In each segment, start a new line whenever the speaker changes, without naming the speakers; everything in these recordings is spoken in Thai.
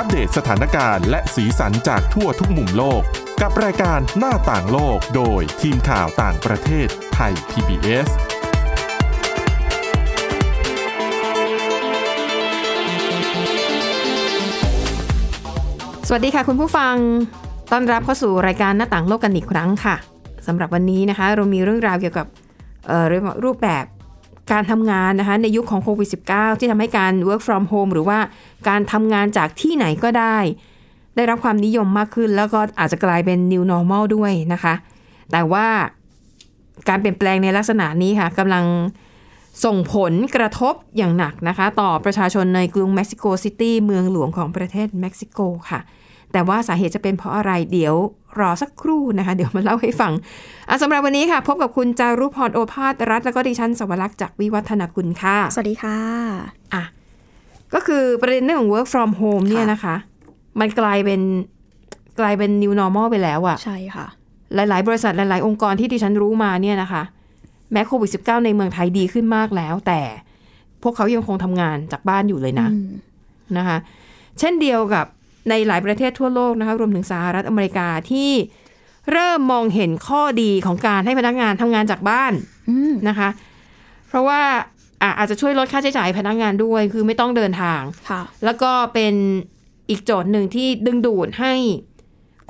อัปเดตสถานการณ์และสีสันจากทั่วทุกมุมโลก กับรายการหน้าต่างโลกโดยทีมข่าวต่างประเทศไทย PBS
สวัสดีค่ะคุณผู้ฟัง ต้อนรับเข้าสู่รายการหน้าต่างโลกกันอีกครั้งค่ะสำหรับวันนี้นะคะ เรามีเรื่องราวเกี่ยวกับเอ่อรูปแบบ การทำงานนะคะในยุคของโควิด -19 ที่ทำให้การ work from home หรือว่าการทำงานจากที่ไหนก็ได้ ได้รับความนิยมมากขึ้น แล้วก็อาจจะกลายเป็น new normal ด้วยนะคะ แต่ว่าการเปลี่ยนแปลงในลักษณะนี้ค่ะกำลังส่งผลกระทบอย่างหนักนะคะ ต่อประชาชนในกรุงเม็กซิโกซิตี้เมืองหลวงของประเทศเม็กซิโกค่ะ แต่ว่าสาเหตุจะเป็นเพราะอะไรเดี๋ยวรอสักครู่นะคะ เดี๋ยวมาเล่าให้ฟังอะสำหรับวันนี้ค่ะ พบกับคุณจารุพรโอภาสรัฐแล้วก็ดิฉันสวรักษ์จากวิวัฒนาคุณค่ะ
สวัสดีค่ะ
อะก็คือประเด็นเรื่องของ work from home เนี่ยนะคะ มันกลายเป็นกลายเป็น new normal ไปแล้วอะ
ใช่ค่ะ
หลาย ๆ บริษัทหลาย ๆ องค์กรที่ดิฉันรู้มาเนี่ยนะคะ แม้โควิด -19 ในเมืองไทยดีขึ้นมากแล้ว แต่พวกเขายังคงทำงานจากบ้านอยู่เลยนะ
อืม
นะคะ เช่นเดียวกับ ในหลายประเทศทั่วโลกนะคะรวมถึงสหรัฐอเมริกาที่เริ่มมองเห็นข้อดีของการให้พนักงานทำงานจากบ้าน
อืม
นะคะ เพราะว่าอะอาจจะช่วยลดค่าใช้จ่ายพนักงานด้วย คือไม่ต้องเดินทาง
ค่ะ
แล้วก็เป็นอีกโจทย์หนึ่งที่ดึงดูดให้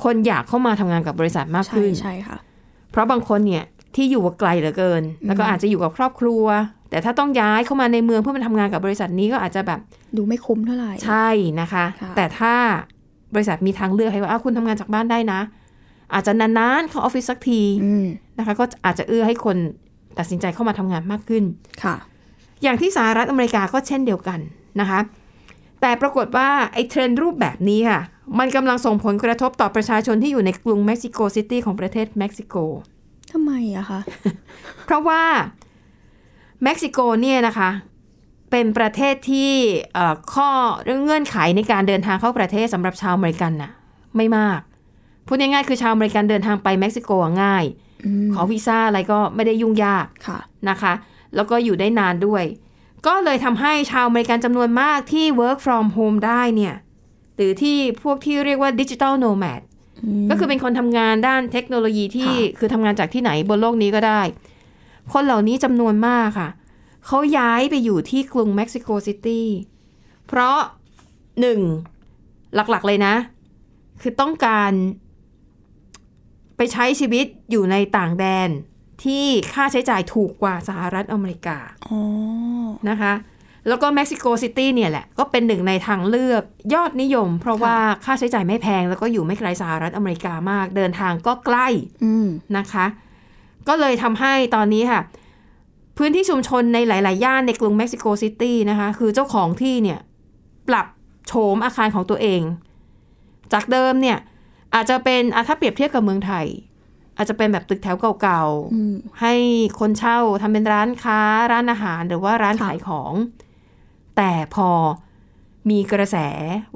คนอยากเข้ามาทำงานกับบริษัทมาก
ใช่
ขึ้น
ใช่ค่ะ
เพราะบางคนเนี่ยที่อยู่ไกลเหลือเกิน แล้วก็อาจจะอยู่กับครอบครัว แต่ถ้าต้องย้ายเข้ามาในเมืองเพื่อมาทำงานกับบริษัทนี้ก็อาจจะแบบ
ดูไม่คุ้มเท่าไหร่
ใช่นะคะ
ค่ะ
แต่ถ้าบริษัทมีทางเลือกให้ว่าอ้าวคุณทำงานจากบ้านได้นะ อาจจะนานๆเข้าออฟฟิศสักที
อืม
นะคะ ก็อาจจะเอื้อให้คนตัดสินใจเข้ามาทำงานมากขึ้น
ค่ะ
อย่างที่สหรัฐอเมริกาก็เช่นเดียวกันนะคะ แต่ปรากฏว่าไอ้เทรนด์รูปแบบนี้ค่ะ มันกำลังส่งผลกระทบต่อประชาชนที่อยู่ในกรุงเม็กซิโกซิตี้ของประเทศเม็กซิโก
ทำไมอะคะ
เพราะว่า เม็กซิโกเนี่ยนะคะ เป็นประเทศที่เอ่อข้อเรื่องเงื่อนไขในการเดินทางเข้าประเทศสำหรับชาวอเมริกันน่ะ ไม่มาก พูดง่ายๆคือชาวอเมริกันเดินทางไปเม็กซิโกอะง่าย
อืม
ขอวีซ่าอะไรก็ไม่ได้ยุ่งยาก
ค่ะ
นะคะ แล้วก็อยู่ได้นานด้วย ก็เลยทำให้ชาวอเมริกันจำนวนมากที่ work from home ได้เนี่ย หรือที่พวกที่เรียกว่า digital nomad ก็คือเป็นคนทำงานด้านเทคโนโลยีที่
ค่ะ
คือทำงานจากที่ไหนบนโลกนี้ก็ได้ คนเหล่านี้จำนวนมากค่ะ เขาย้ายไปอยู่ที่กรุงเม็กซิโกซิตี้ เพราะหนึ่งหลักๆเลยนะ คือต้องการไปใช้ชีวิตอยู่ในต่างแดนที่ค่าใช้จ่ายถูกกว่าสหรัฐอเมริกา
อ๋อ
นะคะ แล้วก็เม็กซิโกซิตี้เนี่ยแหละ ก็เป็นหนึ่งในทางเลือกยอดนิยม เพราะว่าค่าใช้จ่ายไม่แพง แล้วก็อยู่ไม่ไกลสหรัฐอเมริกามาก เดินทางก็ใกล้
อืม
นะคะ ก็เลยทำให้ตอนนี้ค่ะ พื้นที่ชุมชนในหลาย ๆ ย่านในกรุงเม็กซิโกซิตี้นะคะ คือเจ้าของที่เนี่ยปรับโฉมอาคารของตัวเอง จากเดิมเนี่ยอาจจะเป็นอะถ้าเปรียบเทียบกับเมืองไทย อาจจะเป็นแบบตึกแถวเก่า
อืม
ๆให้คนเช่าทำเป็นร้านค้า ร้านอาหารหรือว่าร้าน
ค่ะ
ขายของ แต่พอมีกระแส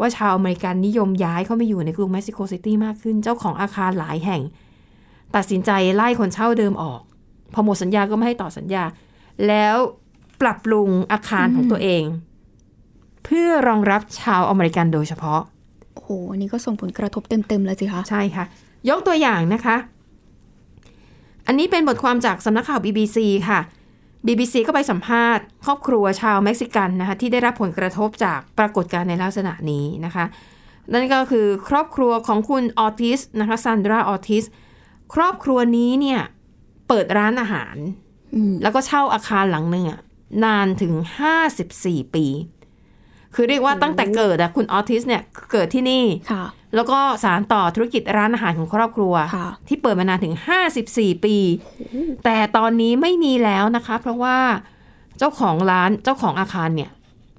ว่าชาวอเมริกันนิยมย้ายเข้ามาอยู่ในกรุงเม็กซิโกซิตี้มากขึ้น เจ้าของอาคารหลายแห่ง ตัดสินใจไล่คนเช่าเดิมออก พอหมดสัญญาก็ไม่ให้ต่อสัญญา แล้วปรับปรุงอาคารของตัวเอง เพื่อรองรับชาวอเมริกันโดยเฉพาะ
โอ้โหอันนี้ก็ส่งผลกระทบเต็มๆเลยสิคะ
ใช่ค่ะ ยกตัวอย่างนะคะ อันนี้เป็นบทความจากสำนักข่าว BBC ค่ะ BBC ก็ไปสัมภาษณ์ ครอบครัวชาวเม็กซิกันนะคะที่ได้รับผลกระทบจากปรากฏการณ์ในลักษณะนี้นะคะ นั่นก็คือครอบครัวของคุณออทิสนะคะซันดราออทิส ครอบครัวนี้เนี่ย เปิดร้านอาหาร
อืม
แล้วก็เช่าอาคารหลังหนึ่งอะนานถึง54ปี คือเรียกว่าตั้งแต่เกิดอะคุณออทิสเนี่ยเกิดที่นี่
ค่ะ
แล้วก็สารต่อธุรกิจร้านอาหารของครอบครัว
ค่ะ
ที่เปิดมานานถึง54ปี แต่ตอนนี้ไม่มีแล้วนะคะ เพราะว่าเจ้าของร้านเจ้าของอาคารเนี่ย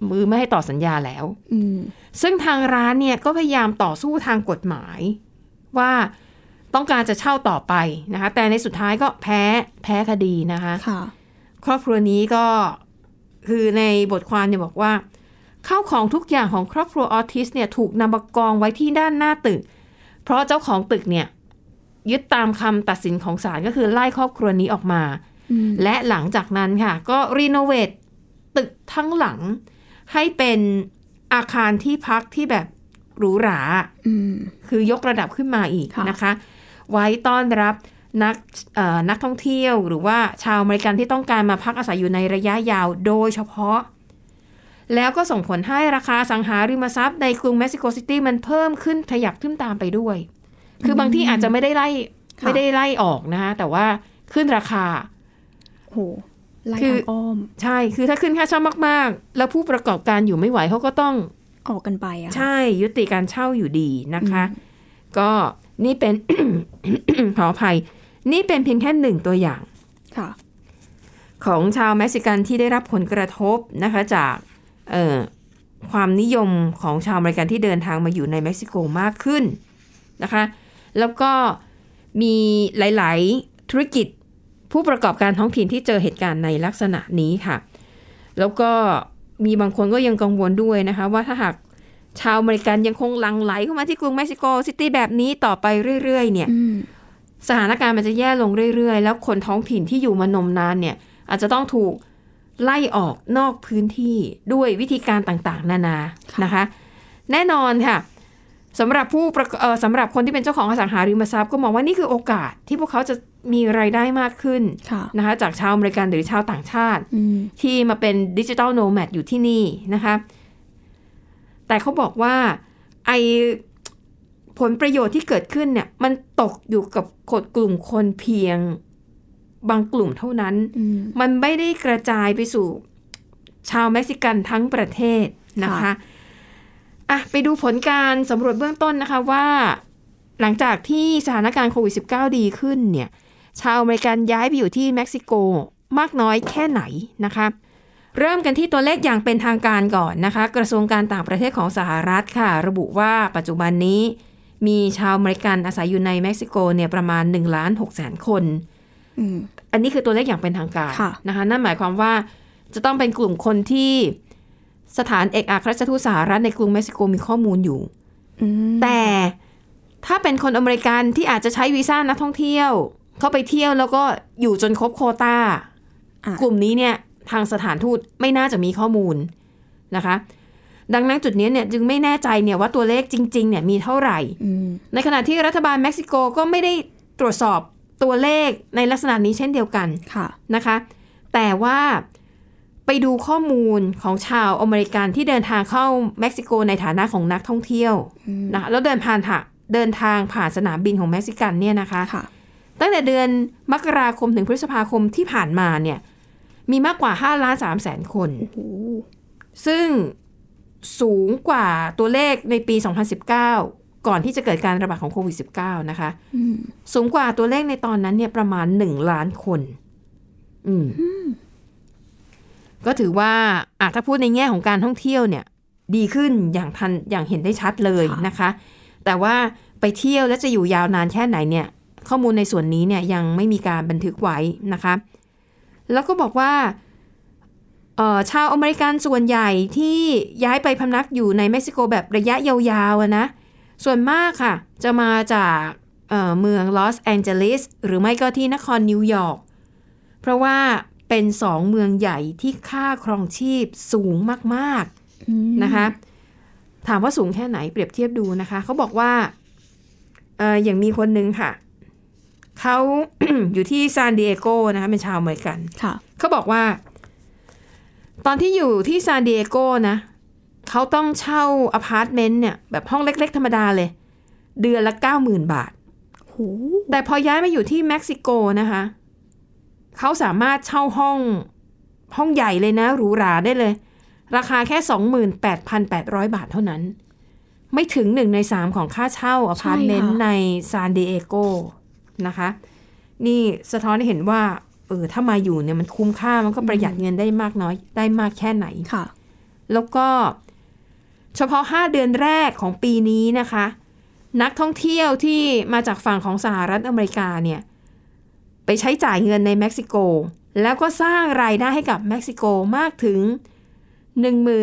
มือไม่ให้ต่อสัญญาแล้ว
อืม
ซึ่งทางร้านเนี่ยก็พยายามต่อสู้ทางกฎหมาย ว่า ต้องการจะเช่าต่อไปนะคะ แต่ในสุดท้ายก็แพ้แพ้คดีนะคะ
ค่ะ
ครอบครัวนี้ก็คือในบทความเนี่ยบอกว่าข้าวของทุกอย่างของครอบครัวออทิสเนี่ยถูกนำมากองไว้ที่ด้านหน้าตึก เพราะเจ้าของตึกเนี่ยยึดตามคำตัดสินของศาลก็คือไล่ครอบครัวนี้ออกมา
อืม
และหลังจากนั้นค่ะ ก็ renovate ตึกทั้งหลัง ให้เป็นอาคารที่พักที่แบบหรูหรา
อืม
คือยกระดับขึ้นมาอีก
ค่ะ
นะคะ ไว้ต้อนรับนักเอ่อนักท่องเที่ยว หรือว่าชาวอเมริกันที่ต้องการมาพักอาศัยอยู่ในระยะยาวโดยเฉพาะ แล้วก็ส่งผลให้ราคาอสังหาริมทรัพย์ในกรุงเม็กซิโกซิตี้มันเพิ่มขึ้นขยับขึ้นตามไปด้วย คือบางที่อาจจะไม่ได้ไล่
ค่ะ
ไม่ได้ไล่ออกนะคะแต่ว่าขึ้นราคา
โหไล่
คือ
ทางอ้อม
ใช่ คือถ้าขึ้นค่าเช่ามาก ๆ แล้วผู้ประกอบการอยู่ไม่ไหวเขาก็ต้อง
ออกกันไปอะค่ะ
ใช่ยุติการเช่าอยู่ดีนะคะ ก็ นี่เป็นขออภัย นี่เป็นเพียงแค่หนึ่งตัวอย่าง
ค่ะ
ของชาวเม็กซิกันที่ได้รับผลกระทบนะคะจากเอ่อความนิยมของชาวอเมริกันที่เดินทางมาอยู่ในเม็กซิโกมากขึ้นนะคะ แล้วก็มีหลาย ๆ ธุรกิจผู้ประกอบการท้องถิ่นที่เจอเหตุการณ์ในลักษณะนี้ค่ะ แล้วก็มีบางคนก็ยังกังวลด้วยนะคะ ว่าถ้าหาก ชาวอเมริกันยังคงหลั่งไหลเข้ามาที่กรุงเม็กซิโกซิตี้แบบนี้ต่อไปเรื่อยๆเนี่ย
อืม
สถานการณ์มันจะแย่ลงเรื่อยๆ แล้วคนท้องถิ่นที่อยู่มานมนานเนี่ย อาจจะต้องถูกไล่ออกนอกพื้นที่ด้วยวิธีการต่างๆ นานา
ค่ะ
นะคะ แน่นอนค่ะสำหรับผู้ประกเอ่อสำหรับคนที่เป็นเจ้าของอสังหาริมทรัพย์ก็มองว่านี่คือโอกาสที่พวกเขาจะมีรายได้มากขึ้น
ค่ะ
นะคะจากชาวอเมริกันหรือชาวต่างชาติ
อืม
ที่มาเป็นดิจิทัลโนแมดอยู่ที่นี่นะคะ แต่เขาบอกว่าไอผลประโยชน์ที่เกิดขึ้นเนี่ย มันตกอยู่กับคนกลุ่มคนเพียงบางกลุ่มเท่านั้น
อืม
มันไม่ได้กระจายไปสู่ชาวเม็กซิกันทั้งประเทศนะคะ
ค่ะ
อะไปดูผลการสำรวจเบื้องต้นนะคะว่า หลังจากที่สถานการณ์โควิด -19 ดีขึ้นเนี่ย ชาวอเมริกันย้ายไปอยู่ที่เม็กซิโกมากน้อยแค่ไหนนะคะ เริ่มกันที่ตัวเลขอย่างเป็นทางการก่อนนะคะ กระทรวงการต่างประเทศของสหรัฐค่ะ ระบุว่าปัจจุบันนี้ มีชาวอเมริกันอาศัยอยู่ในเม็กซิโกเนี่ยประมาณ1ล้าน6แสนคน
อืม
อันนี้คือตัวเลขอย่างเป็นทางการ
ค่ะ
นะคะนั่นหมายความว่าจะต้องเป็นกลุ่มคนที่สถานเอกอัครราชทูตสหรัฐในกรุงเม็กซิโกมีข้อมูลอยู่
อืม
แต่ถ้าเป็นคนอเมริกันที่อาจจะใช้วีซ่านักท่องเที่ยว เข้าไปเที่ยวแล้วก็อยู่จนครบโควตา
อะ
กลุ่มนี้เนี่ย ทางสถานทูตไม่น่าจะมีข้อมูลนะคะ ดังนั้นจุดนี้เนี่ยจึงไม่แน่ใจเนี่ยว่าตัวเลขจริงๆเนี่ยมีเท่าไหร่
อืม
ในขณะที่รัฐบาลเม็กซิโกก็ไม่ได้ตรวจสอบตัวเลขในลักษณะนี้เช่นเดียวกัน
ค่ะ
นะคะ แต่ว่าไปดูข้อมูลของชาวอเมริกันที่เดินทางเข้าเม็กซิโกในฐานะของนักท่องเที่ยว
อืม
นะคะแล้วเดินผ่านค่ะเดินทางผ่านสนามบินของเม็กซิกันเนี่ยนะคะ
ค่ะ
ตั้งแต่เดือนมกราคมถึงพฤษภาคมที่ผ่านมาเนี่ย มีมากกว่า5ล้าน3แสนคน
โอ้โห
ซึ่งสูงกว่าตัวเลขในปี 2019 ก่อนที่จะเกิดการระบาดของโควิด -19 นะคะ
อืม
สูงกว่าตัวเลขในตอนนั้นเนี่ยประมาณ 1 ล้านคนอืมก็ถือว่าอะถ้าพูดในแง่ของการท่องเที่ยวเนี่ย ดีขึ้นอย่างทันอย่างเห็นได้ชัดเลยนะคะ แต่ว่าไปเที่ยวแล้วจะอยู่ยาวนานแค่ไหนเนี่ย ข้อมูลในส่วนนี้เนี่ยยังไม่มีการบันทึกไว้นะคะ แล้วก็บอกว่าเอ่อชาวอเมริกันส่วนใหญ่ที่ย้ายไปพำนักอยู่ในเม็กซิโกแบบระยะยาวๆอะนะ ส่วนมากค่ะ จะมาจากเอ่อเมืองลอสแองเจลิสหรือไม่ก็ที่นครนิวยอร์ก เพราะว่าเป็นสองเมืองใหญ่ที่ค่าครองชีพสูงมาก
อืม
ๆนะคะ ถามว่าสูงแค่ไหนเปรียบเทียบดูนะคะ เขาบอกว่าเอออย่างมีคนนึงค่ะ เขาอยู่ที่ซานดิเอโกนะคะเป็นชาวอเมริกัน
ค่ะ
เขาบอกว่า ตอนที่อยู่ที่ซานดิเอโกนะเขาต้องเช่าอพาร์ตเมนต์เนี่ย แบบห้องเล็ก ๆ ธรรมดาเลย เดือนละเก้าหมื่นบาท
โห
แต่พอย้ายมาอยู่ที่เม็กซิโกนะคะเขาสามารถเช่าห้องห้องใหญ่เลยนะหรูหราได้เลย ราคาแค่สองหมื่นแปดพันแปดร้อยบาทเท่านั้น ไม่ถึงหนึ่งในสามของค่าเช่าอพาร์ตเมนต์ในซานดิเอโก นะคะ นี่สะท้อนให้เห็นว่าเออถ้ามาอยู่เนี่ยมันคุ้มค่ามันก็ประหยัดเงินได้มากน้อยได้มากแค่ไหน
ค่ะ
แล้วก็เฉพาะ 5 เดือนแรกของปีนี้นะคะ นักท่องเที่ยวที่มาจากฝั่งของสหรัฐอเมริกาเนี่ย ไปใช้จ่ายเงินในเม็กซิโก แล้วก็สร้างรายได้ให้กับเม็กซิโกมากถึง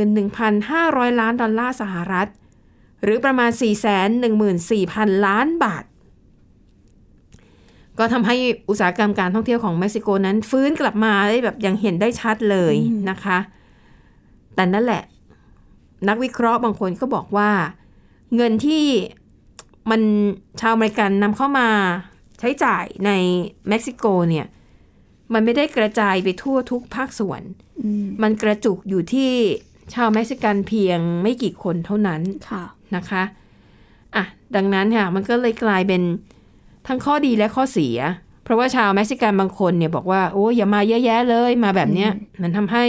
11,500 ล้านดอลลาร์สหรัฐ หรือประมาณ 414,000 ล้านบาท ก็ทำให้อุตสาหกรรมการท่องเที่ยวของเม็กซิโกนั้น ฟื้นกลับมาได้แบบยังเห็นได้ชัดเลยนะคะ แต่นั่นแหละ นักวิเคราะห์บางคนก็บอกว่า เงินที่มันชาวอเมริกันนำเข้ามาใช้จ่ายในเม็กซิโกเนี่ย มันไม่ได้กระจายไปทั่วทุกภาคส่วน
อืม
มันกระจุกอยู่ที่ชาวเม็กซิกันเพียงไม่กี่คนเท่านั้น
ค่ะ
นะคะอะดังนั้นค่ะ มันก็เลยกลายเป็น ทั้งข้อดีและข้อเสีย เพราะว่าชาวเม็กซิกันบางคนเนี่ยบอกว่าโอ้ยอย่ามาเยอะแยะเลยมาแบบเนี้ยมันทำให้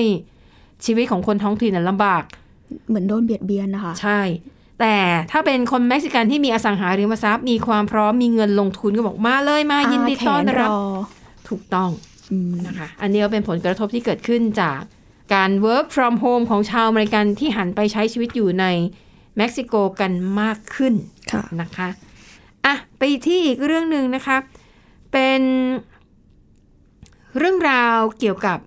ชีวิตของคนท้องถิ่นน่ะลำบาก
เหมือนโดนเบียดเบียนนะคะ
ใช่ แต่ถ้าเป็นคนเม็กซิกันที่มีอสังหาริมทรัพย์ มีความพร้อมมีเงินลงทุนก็บอกมาเลยมายินดีต้อนรับ
ค่ะ
ถูกต้อง
อืม
นะคะอันนี้ก็เป็นผลกระทบที่เกิดขึ้นจากการ work from home ของชาวอเมริกันที่หันไปใช้ชีวิตอยู่ในเม็กซิโกกันมากขึ้น
ค่ะ
นะคะ อะไปที่อีกเรื่องหนึ่งนะคะ เป็นเรื่องราวเกี่ยวกับ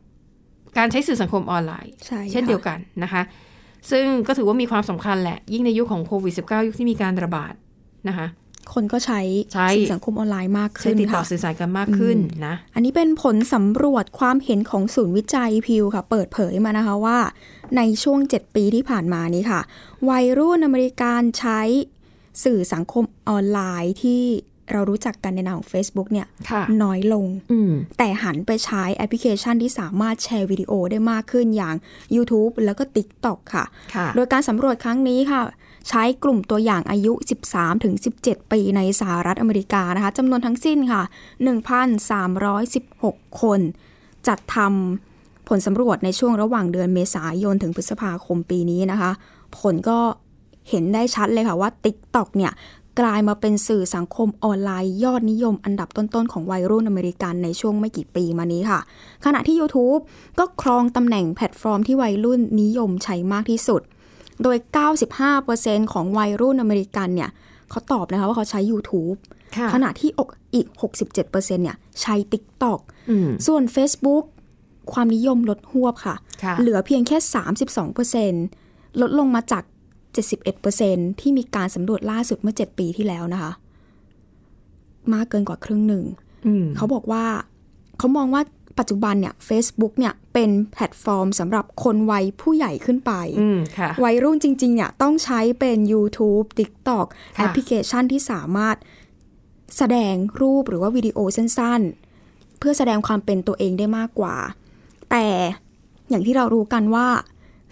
การใช้สื่อสังคมออนไลน์
ใช่
เช่น
ค่ะ
เดียวกันนะคะ ซึ่งก็ถือว่ามีความสำคัญแหละ ยิ่งในยุคของโควิด -19 ยุคที่มีการระบาดนะคะ
คนก็ใช้
ใช้
สื่อสังคมออนไลน์มาก
ใช้
ขึ้น
ติดต่อ
ค่ะ
สื่อสารกันมากขึ้นนะ
อันนี้เป็นผลสำรวจความเห็นของศูนย์วิจัยพิวค่ะ เปิดเผยมานะคะว่า ในช่วง 7 ปีที่ผ่านมานี้ค่ะ วัยรุ่นอเมริกันใช้ สื่อสังคมออนไลน์ที่เรารู้จักกันในนามของ Facebook เนี่ย
ค่ะ
น้อยลง
อืม
แต่หันไปใช้แอปพลิเคชันที่สามารถแชร์วิดีโอได้มากขึ้นอย่าง YouTube แล้วก็ TikTok ค่ะ
ค่ะ
โดยการสำรวจครั้งนี้ค่ะ ใช้กลุ่มตัวอย่างอายุ 13-17 ปีในสหรัฐอเมริกานะคะจำนวนทั้งสิ้นค่ะ 1,316 คน จัดทำผลสำรวจในช่วงระหว่างเดือนเมษายนถึงพฤษภาคมปีนี้นะคะ ผลก็ เห็นได้ชัดเลยค่ะว่า TikTok เนี่ยกลายมาเป็นสื่อสังคมออนไลน์ยอดนิยมอันดับต้น ๆ ของวัยรุ่นอเมริกันในช่วงไม่กี่ปีมานี้ค่ะ ขณะที่ YouTube ก็ครองตำแหน่งแพลตฟอร์มที่วัยรุ่นนิยมใช้มากที่สุด โดย 95%ของวัยรุ่นอเมริกันเนี่ยเขาตอบนะคะว่าเขาใช้ YouTube
ค่ะ
ขณะที่อกอีก 67%เนี่ยใช้ TikTok
อืม
ส่วน Facebook ความนิยมลดหวบค่ะ
ค่ะ
เหลือเพียงแค่ 32%ลดลงมาจาก 71%ที่มีการสำรวจล่าสุดเมื่อ 7 ปีที่แล้วนะคะ มากเกินกว่าครึ่งหนึ่ง
อืม
เขาบอกว่า เขามองว่าปัจจุบันเนี่ย Facebook เนี่ยเป็นแพลตฟอร์มสำหรับคนวัยผู้ใหญ่ขึ้นไป
อืมค่ะ
วัยรุ่นจริง ๆ เนี่ยต้องใช้เป็น YouTube TikTok
ค่ะ
แอปพลิเคชันที่สามารถแสดงรูปหรือว่าวิดีโอสั้น ๆ เพื่อแสดงความเป็นตัวเองได้มากกว่า แต่อย่างที่เรารู้กันว่า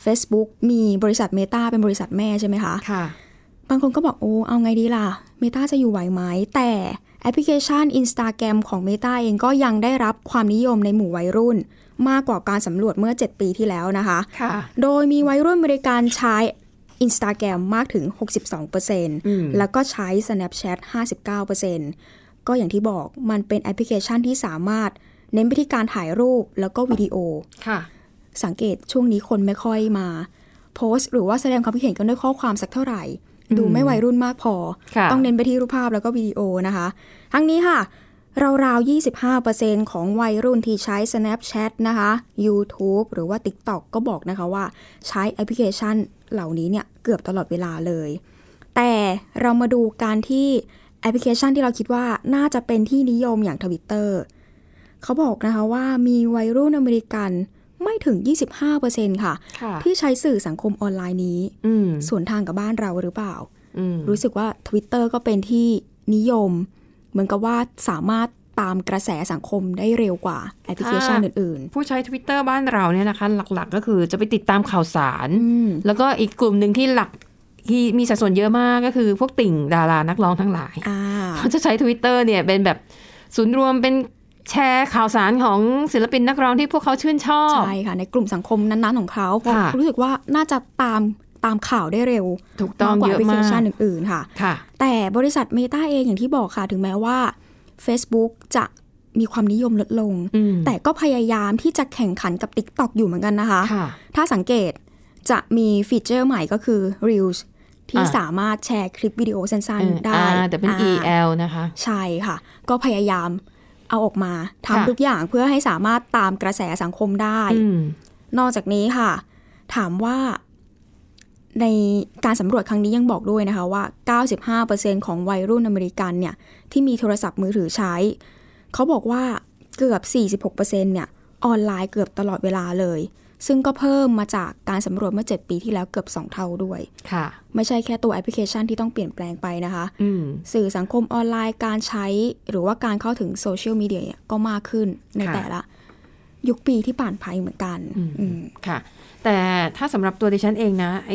Facebook มีบริษัท Meta เป็นบริษัทแม่ใช่ไหมคะ
ค่ะ
บางคนก็บอกโอ้เอาไงดีล่ะ Meta จะอยู่ไหวไหมแต่แอปพลิเคชัน Instagram ของ Meta เองก็ยังได้รับความนิยมในหมู่วัยรุ่น มากกว่าการสำรวจเมื่อ 7 ปีที่แล้วนะคะ
ค่ะ
โดยมีวัยรุ่นอเมริกันใช้ Instagram มากถึง 62%แล้วก็ใช้ Snapchat 59%ก็อย่างที่บอกมันเป็นแอปพลิเคชันที่สามารถเน้นไปที่การถ่ายรูปแล้วก็วิดีโอ
ค่ะ
สังเกตช่วงนี้คนไม่ค่อยมา โพสต์ หรือว่าแสดงความคิดเห็นกันด้วยข้อความสักเท่าไหร่ ดูไม่วัยรุ่นมากพอ
ค่ะ
ต้องเน้นไปที่รูปภาพแล้วก็วิดีโอนะคะ ทั้งนี้ค่ะราวๆ 25%ของวัยรุ่นที่ใช้ Snapchat นะคะ YouTube หรือว่า TikTok ก็บอกนะคะว่าใช้แอปพลิเคชันเหล่านี้เนี่ยเกือบตลอดเวลาเลย แต่เรามาดูการที่แอปพลิเคชันที่เราคิดว่าน่าจะเป็นที่นิยมอย่าง Twitter เขาบอกนะคะว่ามีวัยรุ่นอเมริกัน ไม่ถึง 25%ค่ะ
ค่ะ
ที่ใช้สื่อสังคมออนไลน์นี้
อืม
ส่วนทางกับบ้านเราหรือเปล่า
อืม
รู้สึกว่า Twitter ก็เป็นที่นิยม เหมือนกับว่าสามารถตามกระแสสังคมได้เร็วกว่าแอปพลิเคชันอื่น
ผู้ใช้ Twitter บ้านเราเนี่ยนะคะ หลักๆ ก็คือจะไปติดตามข่าวสาร
ๆอืม
แล้วก็อีกกลุ่มหนึ่งที่หลักที่มีสัดส่วนเยอะมากก็คือพวกติ่งดารานักร้องทั้งหลาย
อ่า
เขาจะใช้ Twitter เนี่ยเป็นแบบศูนย์รวมเป็น แชร์ข่าวสารของศิลปินนักร้องที่พวกเขาชื่นชอบ
ใช่ค่ะ ในกลุ่มสังคมนั้นๆของเขาเพราะ
ค่ะ
รู้สึกว่าน่าจะตามตามข่าวได้เร็ว
ถูกต้อง
มากกว่า
เย
แอ
อะ
ปพลิเค
มาก
ชันอื่นๆค่ะ
ค่ะ
แต่บริษัท Meta เองอย่างที่บอกค่ะ ถึงแม้ว่า Facebook จะมีความนิยมลดลง
อืม
แต่ก็พยายามที่จะแข่งขันกับ TikTok อยู่เหมือนกันนะคะ
ค่ะ
ถ้าสังเกตจะมีฟีเจอร์ใหม่ก็คือ Reels ที่
อะ
สามารถแชร์คลิปวิดีโอสั้น
เออ
ๆได้
R R-E-E-L นะคะ
ใช่ค่ะ ก็พยายาม เอาออกมา
ค่ะ
ทำทุกอย่างเพื่อให้สามารถตามกระแสสังคมได้
อืม
นอกจากนี้ค่ะ ถามว่าในการสำรวจครั้งนี้ยังบอกด้วยนะคะว่า 95%ของวัยรุ่นอเมริกันเนี่ยที่มีโทรศัพท์มือถือใช้ เขาบอกว่าเกือบ 46%เนี่ยออนไลน์เกือบตลอดเวลาเลย ซึ่งก็เพิ่มมาจากการสำรวจเมื่อ 7 ปีที่แล้วเกือบ 2 เท่าด้วย
ค่ะ
ไม่ใช่แค่ตัวแอปพลิเคชันที่ต้องเปลี่ยนแปลงไปนะคะ
อืม
สื่อสังคมออนไลน์การใช้ หรือว่าการเข้าถึงโซเชียลมีเดียเนี่ยก็มากขึ้นใน
ค่ะ
แต่ละ ยุคปีที่ผ่านไปเหมือนกัน
อืม
อืม
ค่ะ แต่ถ้าสำหรับตัวดิฉันเองนะไอ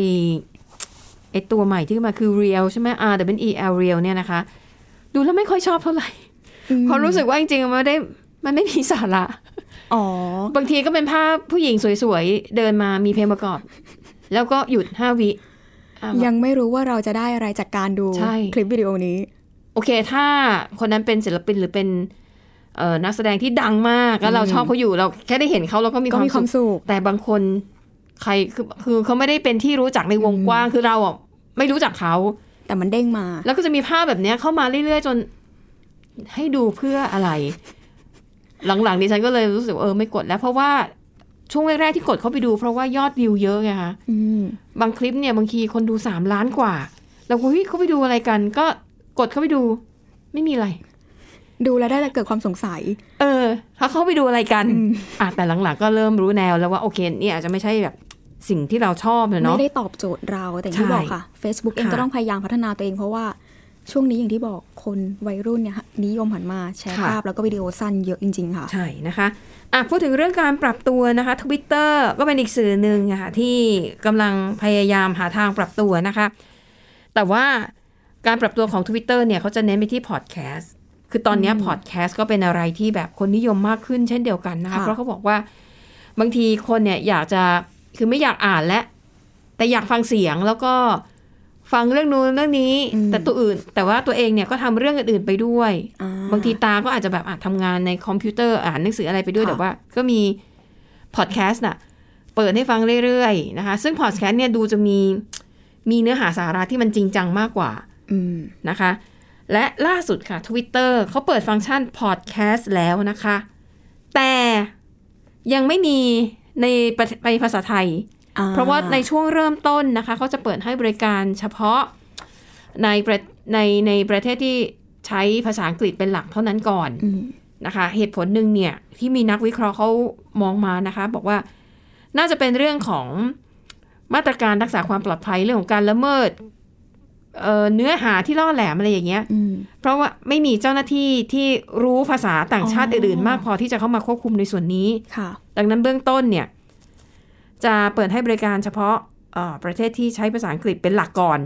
ไอตัวใหม่ที่มาคือ real ใช่ไหม R W E L real เนี่ยนะคะ ดูแล้วไม่ค่อยชอบเท่าไหร่เพราะรู้สึกว่าจริงๆมันไม่ได้มันไม่มีสาระ
อ๋อ
บางทีก็เป็นภาพผู้หญิงสวยๆ เดินมามีเพลงประกอบ แล้วก็หยุดห้าวิอะ
ยังไม่รู้ว่าเราจะได้อะไรจากการดู
ใช่
คลิปวิดีโอนี้
โอเค ถ้าคนนั้นเป็นศิลปินหรือเป็นเอ่อนักแสดงที่ดังมากแล้วเราชอบเขาอยู่เราแค่ได้เห็นเขาเราก็มีค
ก็
วาม
มีความ
สุข
สุข
แต่บางคนใครคือคือเขาไม่ได้เป็นที่รู้จักในวงกว้างคือเราอะไม่รู้จักเขา
แต่มันเด้งมา
แล้วก็จะมีภาพแบบเนี้ยเข้ามาเรื่อยๆ จนให้ดูเพื่ออะไร หลังๆดิฉันก็เลยรู้สึกว่าเออไม่กดแล้วเพราะว่าช่วงแรกๆที่กดเข้าไปดูเพราะว่ายอดวิวเยอะไงคะ
อืม
บางคลิปเนี่ยบางทีคนดูสามล้านกว่า แล้วก็เฮ้ยเขาไปดูอะไรกัน ก็กดเข้าไปดู ไม่มีอะไร
ดูแล้วได้แต่เกิดความสงสัย
เออเขาเข้าไปดูอะไรกัน
อืม
อะแต่หลังๆก็เริ่มรู้แนวแล้วว่าโอเคเนี่ยอาจจะไม่ใช่แบบสิ่งที่เราชอบเลยเนาะ
ไม่ได้ตอบโจทย์เราแต่อย่างที่
ใช่
บอกค่ะ Facebook เอง
ค่ะ
ก็ต้องพยายามพัฒนาตัวเองเพราะว่า ช่วงนี้อย่างที่บอกคนวัยรุ่นเนี่ยนิยมหันมาแชร์ภาพแล้วก็วิดีโอสั้นเยอะจริง ๆ ค่ะ
ใช่นะคะอะพูดถึงเรื่องการปรับตัวนะคะ Twitter ก็เป็นอีกสื่อหนึ่งอะค่ะที่กำลังพยายามหาทางปรับตัวนะคะ แต่ว่าการปรับตัวของ Twitter เนี่ยเขาจะเน้นไปที่พอดแคสต์คือตอนเนี้พอดแคสต์ก็เป็นอะไรที่แบบคนนิยมมากขึ้นเช่นเดียวกันนะคะ
ค่ะ
เพราะเขาบอกว่าบางทีคนเนี่ยอยากจะคือไม่อยากอ่านและ แต่อยากฟังเสียงแล้วก็ ฟังเรื่องนู้นเรื่องนี้ แต่ตัวอื่น แต่ว่าตัวเองเนี่ยก็ทำเรื่องอื่นๆไปด้วย
อ่
บางทีตาก็อาจจะแบบอะทำงานในคอมพิวเตอร์อ่านหนังสืออะไรไปด้วย
ค่ะ
แต่ว่า ก็มีพอดแคสต์น่ะเปิดให้ฟังเรื่อยๆนะคะ ซึ่งพอดแคสต์เนี่ยดูจะมีมีเนื้อหาสาระที่มันจริงจังมากกว่า
อืม
นะคะ และล่าสุดค่ะ Twitter เขาเปิดฟังก์ชันพอดแคสต์แล้วนะคะ แต่ยังไม่มีในประในภาษาไทย
อ่ะ
เพราะว่าในช่วงเริ่มต้นนะคะเขาจะเปิดให้บริการเฉพาะในประในในประเทศที่ใช้ภาษาอังกฤษเป็นหลักเท่านั้นก่อน
อืม
นะคะ เหตุผลหนึ่งเนี่ยที่มีนักวิเคราะห์เขามองมานะคะ บอกว่าน่าจะเป็นเรื่องของมาตรการรักษาความปลอดภัยเรื่องของการละเมิดเอ่อเนื้อหาที่ล่อแหลมอะไรอย่างเงี้ย
อืม
เพราะว่าไม่มีเจ้าหน้าที่ที่รู้ภาษาต่างชาติ
อ๋ออื่
อื่นๆมากพอที่จะเข้ามาควบคุมในส่วนนี้
ค่ะ
ดังนั้นเบื้องต้นเนี่ย จะเปิดให้บริการเฉพาะเอ่อประเทศที่ใช้ภาษาอังกฤษเป็นหลักก่อน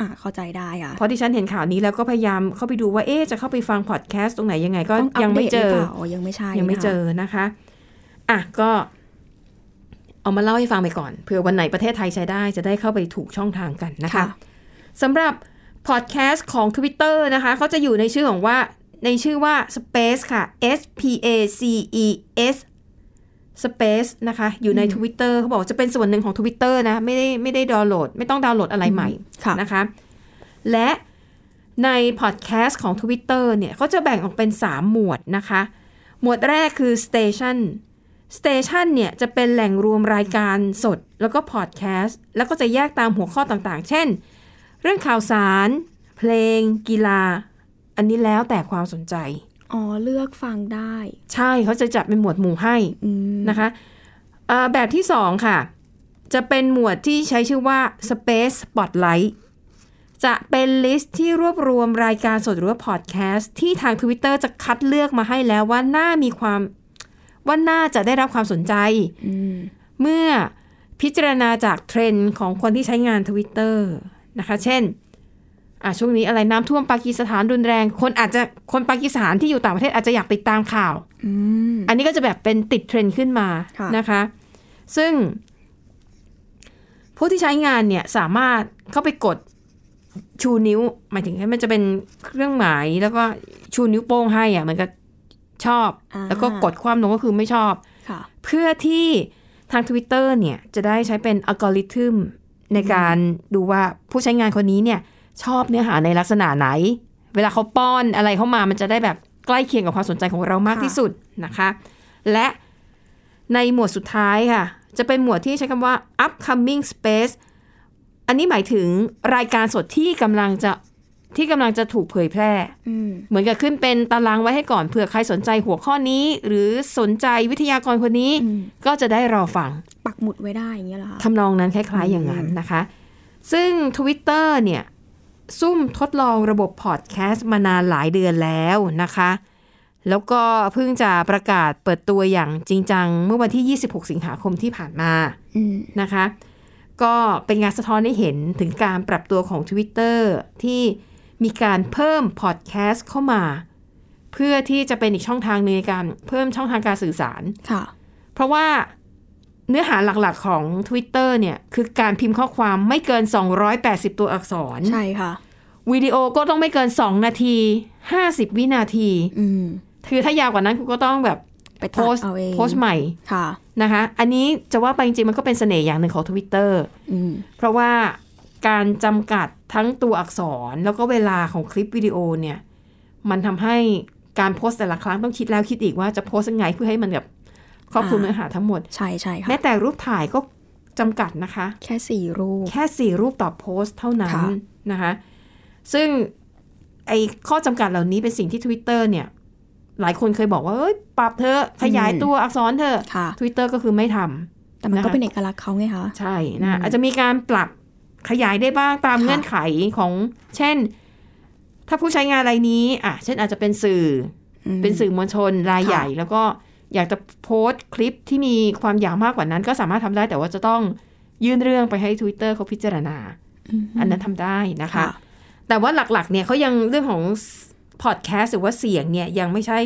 อ่าเข้าใจได้ค่ะ
เพราะที่ฉันเห็นข่าวนี้แล้วก็พยายามเข้าไปดูว่าเอ๊ะจะเข้าไปฟังพอดแคสต์ตรงไหนยังไงก็
ต้องอั
ยัง
ปเด
ไม่
ต
เจ
หรือ
อ
เปล่าอ๋อยังไม่ใช่
ยังไม่
นะคะ
เจอนะคะอะก็เอามาเล่าให้ฟังไปก่อนเผื่อวันไหนประเทศไทยใช้ได้จะได้เข้าไปถูกช่องทางกันนะคะ
ค่ะ
สำหรับพอดแคสต์ของ Twitter นะคะเขาจะอยู่ในชื่อของว่าในชื่อว่า Space ค่ะ S P A C E S Space นะคะ อยู่ใน Twitter เขาบอกจะเป็นส่วนหนึ่งของ Twitter นะ ไม่ได้ไม่ได้ดาวน์โหลด ไม่ต้องดาวน์โหลดอะไรใหม่
ค่ะ
นะคะ และในพอดแคสต์ของ Twitter เนี่ยเขาจะแบ่งออกเป็น 3 หมวดนะคะ หมวดแรกคือ Station Station เนี่ยจะเป็นแหล่งรวมรายการสดแล้วก็พอดแคสต์แล้วก็จะแยกตามหัวข้อต่างๆ เช่น เรื่องข่าวสาร เพลง กีฬา อันนี้แล้วแต่ความสนใจ
อ๋อเลือกฟังได้
ใช่เขาจะจัดเป็นหมวดหมู่ให้
อืม
นะคะอ่าแบบที่สองค่ะ จะเป็นหมวดที่ใช้ชื่อว่า Space Spotlight จะเป็นลิสต์ที่รวบรวมรายการสดหรือว่าพอดแคสต์ที่ทาง Twitter จะคัดเลือกมาให้แล้วว่าน่ามีความว่าน่าจะได้รับความสนใจ
อืม
เมื่อพิจารณาจากเทรนด์ของคนที่ใช้งาน Twitter นะคะ เช่น อะช่วงนี้อะไรน้ำท่วมปากีสถานรุนแรง คนอาจจะคนปากีสถานที่อยู่ต่างประเทศอาจจะอยากติดตามข่าว
อืม
อันนี้ก็จะแบบเป็นติดเทรนด์ขึ้นมา
ค่ะ
นะคะ ซึ่ง ผู้ที่ใช้งานเนี่ยสามารถเข้าไปกดชูนิ้ว หมายถึงให้มันจะเป็นเครื่องหมายแล้วก็ชูนิ้วโป้งให้อะเหมือนกับชอบ
อ่า
แล้วก็กดความลงก็คือไม่ชอบ
ค่ะ
เพื่อที่ทาง Twitter เนี่ยจะได้ใช้เป็นอัลกอริทึมในการดูว่าผู้ใช้งานคนนี้เนี่ย ชอบเนื้อหาในลักษณะไหน เวลาเขาป้อนอะไรเข้ามามันจะได้แบบใกล้เคียงกับความสนใจของเรามาก
ค่ะ
ที่สุดนะคะ และในหมวดสุดท้ายค่ะ จะเป็นหมวดที่ใช้คำว่า upcoming space อันนี้หมายถึงรายการสดที่กำลังจะที่กำลังจะถูกเผยแพร่
อืม
เหมือนกับขึ้นเป็นตารางไว้ให้ก่อนเผื่อใครสนใจหัวข้อนี้ หรือสนใจวิทยากรคนนี้
อืม
ก็จะได้รอฟัง
ปักหมุดไว้ได้อย่างเงี้ยเหรอคะ
ทำนองนั้นคล้ายๆอย่างนั้นนะคะ ซึ่ง Twitter เนี่ย ซุ่มทดลองระบบพอดแคสต์มานานหลายเดือนแล้วนะคะ แล้วก็เพิ่งจะประกาศเปิดตัวอย่างจริงจัง เมื่อวันที่ 26 สิงหาคมที่ผ่านมา
อืม
นะคะ ก็เป็นงานสะท้อนให้เห็นถึงการปรับตัวของ Twitter ที่มีการเพิ่มพอดแคสต์เข้ามา เพื่อที่จะเป็นอีกช่องทางหนึ่งในการเพิ่มช่องทางการสื่อสาร
ค่ะ
เพราะว่า เนื้อหาหลักๆของ Twitter เนี่ยคือการพิมพ์ข้อความไม่เกิน 280 ตัวอักษร
ใช่ค่ะ
วิดีโอก็ต้องไม่เกิน 2 นาที 50 วินาที
อืม
คือถ้ายาวกว่านั้นคุณก็ต้องแบบ
ไป
โพ
ตัด
สต์
เอาเอง
โพสต์ใหม่
ค่ะ
นะคะ อันนี้จะว่าไปจริงๆมันก็เป็นเสน่ห์อย่างหนึ่งของ Twitter
อืม
เพราะว่าการจำกัดทั้งตัวอักษรแล้วก็เวลาของคลิปวิดีโอเนี่ย มันทำให้การโพสต์แต่ละครั้งต้องคิดแล้วคิดอีกว่าจะโพสต์ยังไงเพื่อให้มันแบบ ครอบคลุม
อ่า
เนื้อหาทั้งหมด
ใช่ใช่ค่ะ
แม้แต่รูปถ่ายก็จำกัดนะคะ
แค่สี่รูป
แค่สี่รูปต่อโพสต์เท่านั้น
ค่ะ
นะคะ ซึ่งไอ้ข้อจำกัดเหล่านี้เป็นสิ่งที่ Twitter เนี่ย หลายคนเคยบอกว่าเอ้ยปรับเธอะขยายตัวอักษรเธอะ
ค่ะ
Twitter ก็คือไม่ทำ
แต่มันก็
นะคะ
เป็นเอกลักษณ์เขาไงคะ
ใช่นะอาจจะมีการปรับขยายได้บ้างตาม
ค่ะ
เงื่อนไขของ เช่น ถ้าผู้ใช้งานรายนี้อะเช่นอาจจะเป็นสื่อ
ม
เป็นสื่อมวลชนราย
ค่ะ
ใหญ่แล้วก็ อยากจะโพสต์คลิปที่มีความยาวมากกว่านั้น ก็สามารถทำได้แต่ว่าจะต้องยื่นเรื่องไปให้ Twitter เขาพิจารณา อันนั้นทำได้นะคะ
ค่ะ
แต่ว่าหลักๆ เนี่ยเขายังเรื่องของพอดแคสต์หรือว่าเสียงเนี่ยยังไม่ใช่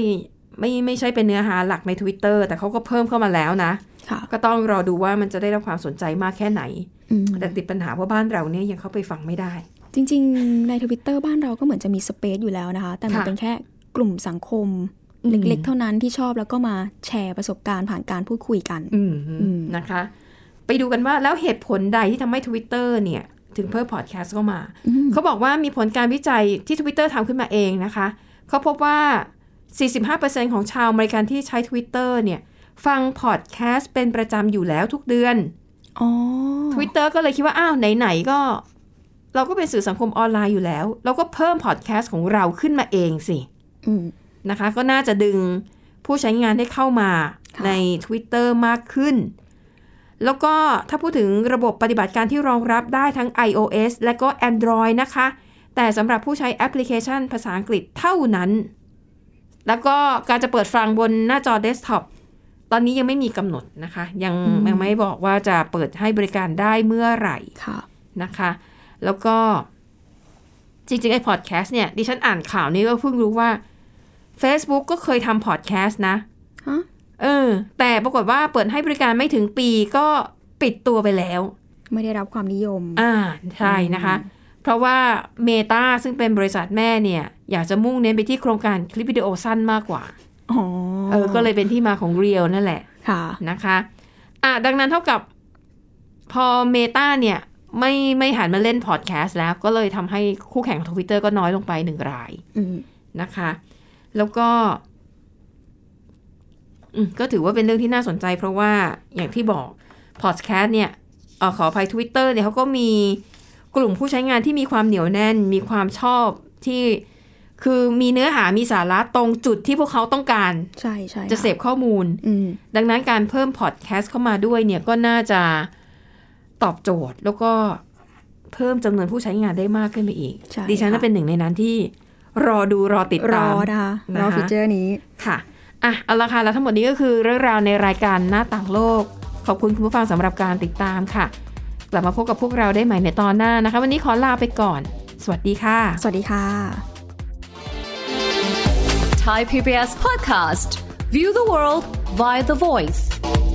ไม่ไม่ใช่เป็นเนื้อหาหลักใน Twitter แต่เขาก็เพิ่มเข้ามาแล้วนะ
ค่ะ
ก็ต้องรอดูว่ามันจะได้รับความสนใจมากแค่ไหน
อืม
แต่ติดปัญหาว่าบ้านเราเนี่ยยังเข้าไปฟังไม่ได้
จริง ๆ ในทวิตเตอร์บ้านเราก็เหมือนจะมีสเปซอยู่แล้วนะคะ แต่มัน
ค่ะ
เป็นแค่กลุ่มสังคม
อืม
เล็กๆ เท่านั้นที่ชอบแล้วก็มาแชร์ประสบการณ์ผ่านการพูดคุยกัน
อืม
อืม
นะคะ ไปดูกันว่าแล้วเหตุผลใดที่ทำให้ Twitter เนี่ย ถึงเพิ่มพอดแคสต์เข้ามา
อืม
เขาบอกว่ามีผลการวิจัยที่ Twitter ทำขึ้นมาเองนะคะ เขาพบว่า 45%ของชาวอเมริกันที่ใช้ Twitter เนี่ย ฟังพอดแคสต์เป็นประจำอยู่แล้วทุกเดือน
อ๋อ
Twitter ก็เลยคิดว่า อ้าว ไหน ๆ ก็ เราก็เป็นสื่อสังคมออนไลน์อยู่แล้ว เราก็เพิ่มพอดแคสต์ของเราขึ้นมาเองสิ
อืม
นะคะ ก็น่าจะดึงผู้ใช้งานให้เข้ามา
ค่ะ
ใน Twitter มากขึ้น แล้วก็ถ้าพูดถึงระบบปฏิบัติการที่รองรับได้ทั้ง iOS และก็ Android นะคะ แต่สำหรับผู้ใช้แอปพลิเคชันภาษาอังกฤษเท่านั้น แล้วก็การจะเปิดฟังบนหน้าจอเดสก์ท็อปตอนนี้ยังไม่มีกำหนดนะคะ ยังยังไม่บอกว่าจะเปิดให้บริการได้เมื่อไหร่
ค่ะ
นะคะ แล้วก็จริงๆไอ้พอดแคสต์เนี่ยดิฉันอ่านข่าวนี้ก็เพิ่งรู้ว่า Facebook ก็เคยทำพอดแคสต์นะ
ฮะ
เออ แต่ปรากฏว่าเปิดให้บริการไม่ถึงปีก็ปิดตัวไปแล้ว
ไม่ได้รับความนิยม
อ่า ใช่นะคะ เพราะว่า Meta ซึ่งเป็นบริษัทแม่เนี่ย อยากจะมุ่งเน้นไปที่โครงการคลิปวิดีโอสั้นมากกว่า
อ๋อ
เออ ก็เลยเป็นที่มาของ Reel นั่นแหละ
ค่ะ
นะคะ อะ ดังนั้นเท่ากับพอ Meta เนี่ยไม่ไม่หันมาเล่นพอดแคสต์แล้ว ก็เลยทำให้คู่แข่งของทวิตเตอร์ก็น้อยลงไปหนึ่งราย
อืม
นะคะ แล้วก็อืมก็ถือว่าเป็นเรื่องที่น่าสนใจ เพราะว่าอย่างที่บอกพอดแคสต์เนี่ยเออขออภัย Twitter เนี่ยเขาก็มีกลุ่มผู้ใช้งานที่มีความเหนียวแน่น มีความชอบที่คือมีเนื้อหามีสาระตรงจุดที่พวกเขาต้องการ
ใช่ใช่
จะเสพข้อมูล
อืม
ดังนั้นการเพิ่มพอดแคสต์เข้ามาด้วยเนี่ยก็น่าจะตอบโจทย์แล้วก็เพิ่มจำนวนผู้ใช้งานได้มากขึ้นไปอีก
ใช่
ดิฉัน
ค่ะ
จะเป็นหนึ่งในนั้นที่ รอดูรอติด
ร
ตา
อ
ม
นะคะ
นะคะ
รอฟีเจอร์นี้
ค่ะอะเอาละค่ะแล้วทั้งหมดนี้ก็คือเรื่องราวในรายการหน้าต่างโลก ขอบคุณคุณผู้ฟังสำหรับการติดตามค่ะ กลับมาพบกับพวกเราได้ใหม่ในตอนหน้านะคะ วันนี้ขอลาไปก่อน สวัสดีค่ะ
สวัสดีค่ะ
Thai PBS podcast. View the world via the voice.